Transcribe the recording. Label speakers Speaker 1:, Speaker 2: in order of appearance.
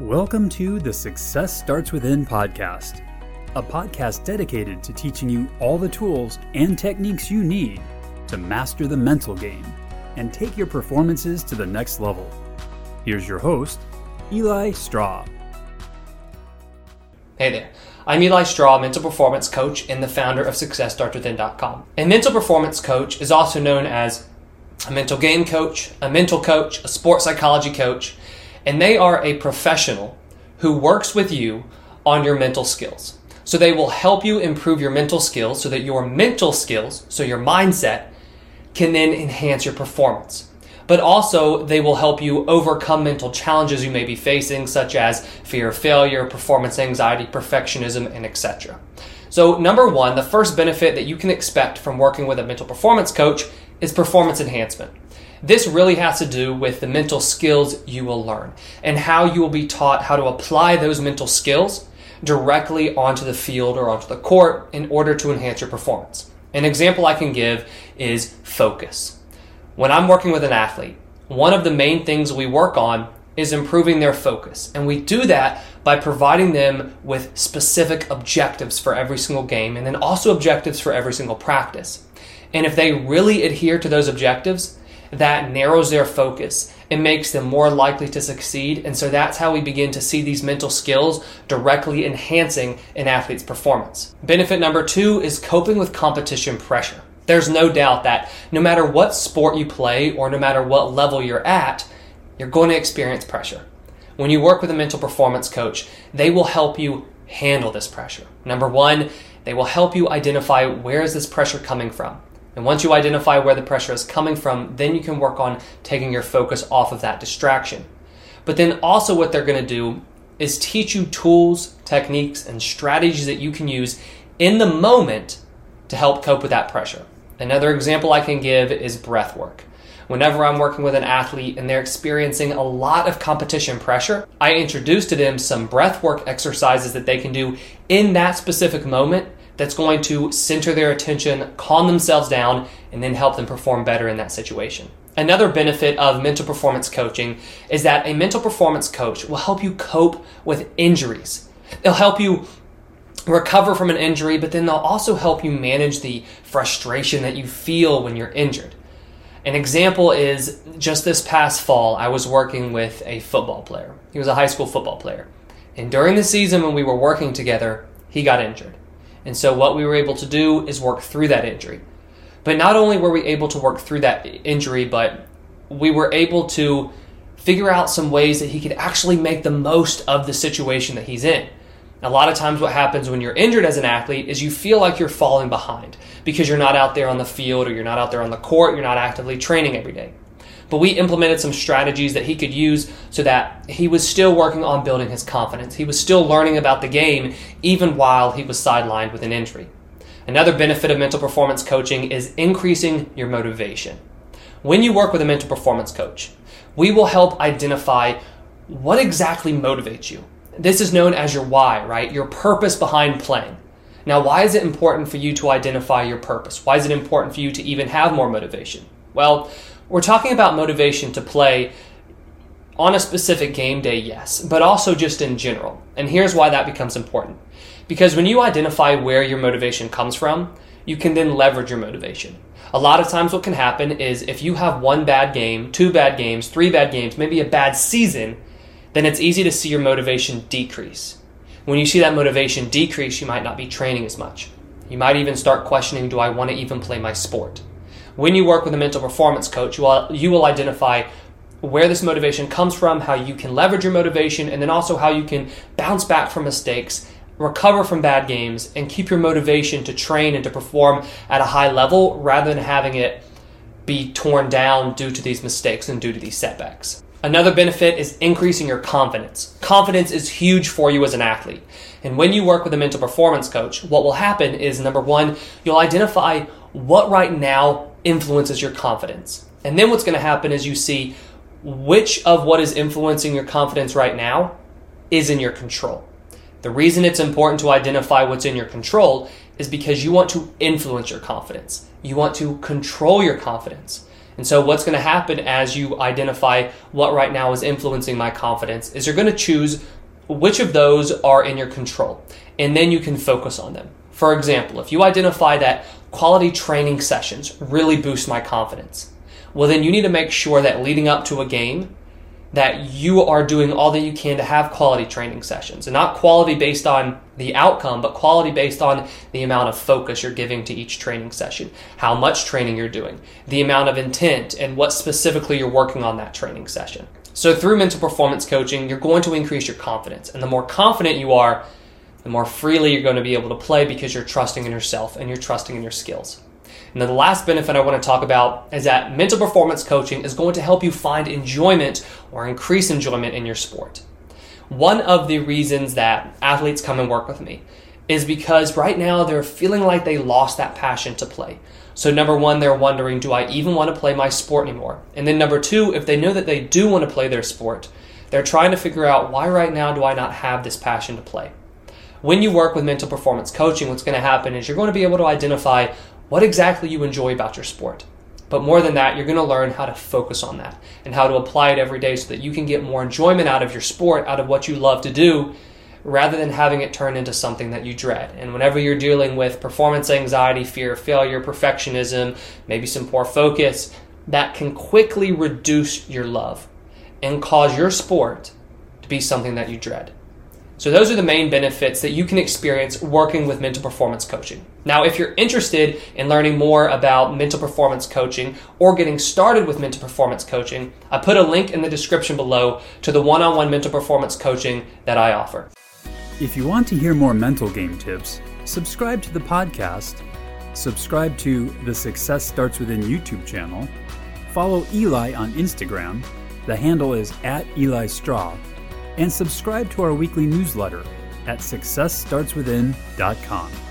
Speaker 1: Welcome to the Success Starts Within podcast, a podcast dedicated to teaching you all the tools and techniques you need to master the mental game and take your performances to the next level. Here's your host, Eli Straw.
Speaker 2: Hey there. I'm Eli Straw, mental performance coach and the founder of SuccessStartsWithin.com. A mental performance coach is also known as a mental game coach, a mental coach, a sports psychology coach, and they are a professional who works with you on your mental skills. So they will help you improve your mental skills so that your mental skills, so your mindset, can then enhance your performance. But also, they will help you overcome mental challenges you may be facing, such as fear of failure, performance anxiety, perfectionism, and etc. So, number one, the first benefit that you can expect from working with a mental performance coach is performance enhancement. This really has to do with the mental skills you will learn and how you will be taught how to apply those mental skills directly onto the field or onto the court in order to enhance your performance. An example I can give is focus. When I'm working with an athlete, one of the main things we work on is improving their focus. And we do that by providing them with specific objectives for every single game and then also objectives for every single practice. And if they really adhere to those objectives, that narrows their focus. It makes them more likely to succeed. And so that's how we begin to see these mental skills directly enhancing an athlete's performance. Benefit number two is coping with competition pressure. There's no doubt that no matter what sport you play or no matter what level you're at, you're going to experience pressure. When you work with a mental performance coach, they will help you handle this pressure. Number one, they will help you identify where is this pressure coming from. And once you identify where the pressure is coming from, then you can work on taking your focus off of that distraction. But then also, what they're going to do is teach you tools, techniques, and strategies that you can use in the moment to help cope with that pressure. Another example I can give is breath work. Whenever I'm working with an athlete and they're experiencing a lot of competition pressure, I introduce to them some breath work exercises that they can do in that specific moment that's going to center their attention, calm themselves down, and then help them perform better in that situation. Another benefit of mental performance coaching is that a mental performance coach will help you cope with injuries. They'll help you recover from an injury, but then they'll also help you manage the frustration that you feel when you're injured. An example is just this past fall, I was working with a football player. He was a high school football player. And during the season when we were working together, he got injured. And so what we were able to do is work through that injury. But not only were we able to work through that injury, but we were able to figure out some ways that he could actually make the most of the situation that he's in. A lot of times, what happens when you're injured as an athlete is you feel like you're falling behind because you're not out there on the field or you're not out there on the court, you're not actively training every day. But we implemented some strategies that he could use so that he was still working on building his confidence. He was still learning about the game even while he was sidelined with an injury. Another benefit of mental performance coaching is increasing your motivation. When you work with a mental performance coach, we will help identify what exactly motivates you. This is known as your why, right? Your purpose behind playing. Now, why is it important for you to identify your purpose? Why is it important for you to even have more motivation? Well, we're talking about motivation to play on a specific game day, yes, but also just in general. And here's why that becomes important. Because when you identify where your motivation comes from, you can then leverage your motivation. A lot of times, what can happen is if you have one bad game, two bad games, three bad games, maybe a bad season, then it's easy to see your motivation decrease. When you see that motivation decrease, you might not be training as much. You might even start questioning do I want to even play my sport? When you work with a mental performance coach, you will, you will identify where this motivation comes from, how you can leverage your motivation, and then also how you can bounce back from mistakes, recover from bad games, and keep your motivation to train and to perform at a high level rather than having it be torn down due to these mistakes and due to these setbacks. Another benefit is increasing your confidence. Confidence is huge for you as an athlete. And when you work with a mental performance coach, what will happen is number one, you'll identify what right now influences your confidence. And then what's going to happen is you see which of what is influencing your confidence right now is in your control. The reason it's important to identify what's in your control is because you want to influence your confidence. You want to control your confidence. And so, what's going to happen as you identify what right now is influencing my confidence is you're going to choose which of those are in your control, and then you can focus on them. For example, if you identify that quality training sessions really boost my confidence, well, then you need to make sure that leading up to a game, that you are doing all that you can to have quality training sessions and not quality based on the outcome, but quality based on the amount of focus you're giving to each training session, how much training you're doing, the amount of intent, and what specifically you're working on that training session. So, through mental performance coaching, you're going to increase your confidence. And the more confident you are, the more freely you're going to be able to play because you're trusting in yourself and you're trusting in your skills. And then the last benefit I want to talk about is that mental performance coaching is going to help you find enjoyment or increase enjoyment in your sport. One of the reasons that athletes come and work with me is because right now they're feeling like they lost that passion to play. So, number one, they're wondering, do I even want to play my sport anymore? And then, number two, if they know that they do want to play their sport, they're trying to figure out why right now do I not have this passion to play? When you work with mental performance coaching, what's going to happen is you're going to be able to identify what exactly you enjoy about your sport. But more than that, you're going to learn how to focus on that and how to apply it every day so that you can get more enjoyment out of your sport, out of what you love to do, rather than having it turn into something that you dread. And whenever you're dealing with performance anxiety, fear of failure, perfectionism, maybe some poor focus, that can quickly reduce your love and cause your sport to be something that you dread. So, those are the main benefits that you can experience working with mental performance coaching. Now, if you're interested in learning more about mental performance coaching or getting started with mental performance coaching, I put a link in the description below to the one on one mental performance coaching that I offer.
Speaker 1: If you want to hear more mental game tips, subscribe to the podcast, subscribe to the Success Starts Within YouTube channel, follow Eli on Instagram. The handle is at Eli Straw and subscribe to our weekly newsletter at successstartswithin.com.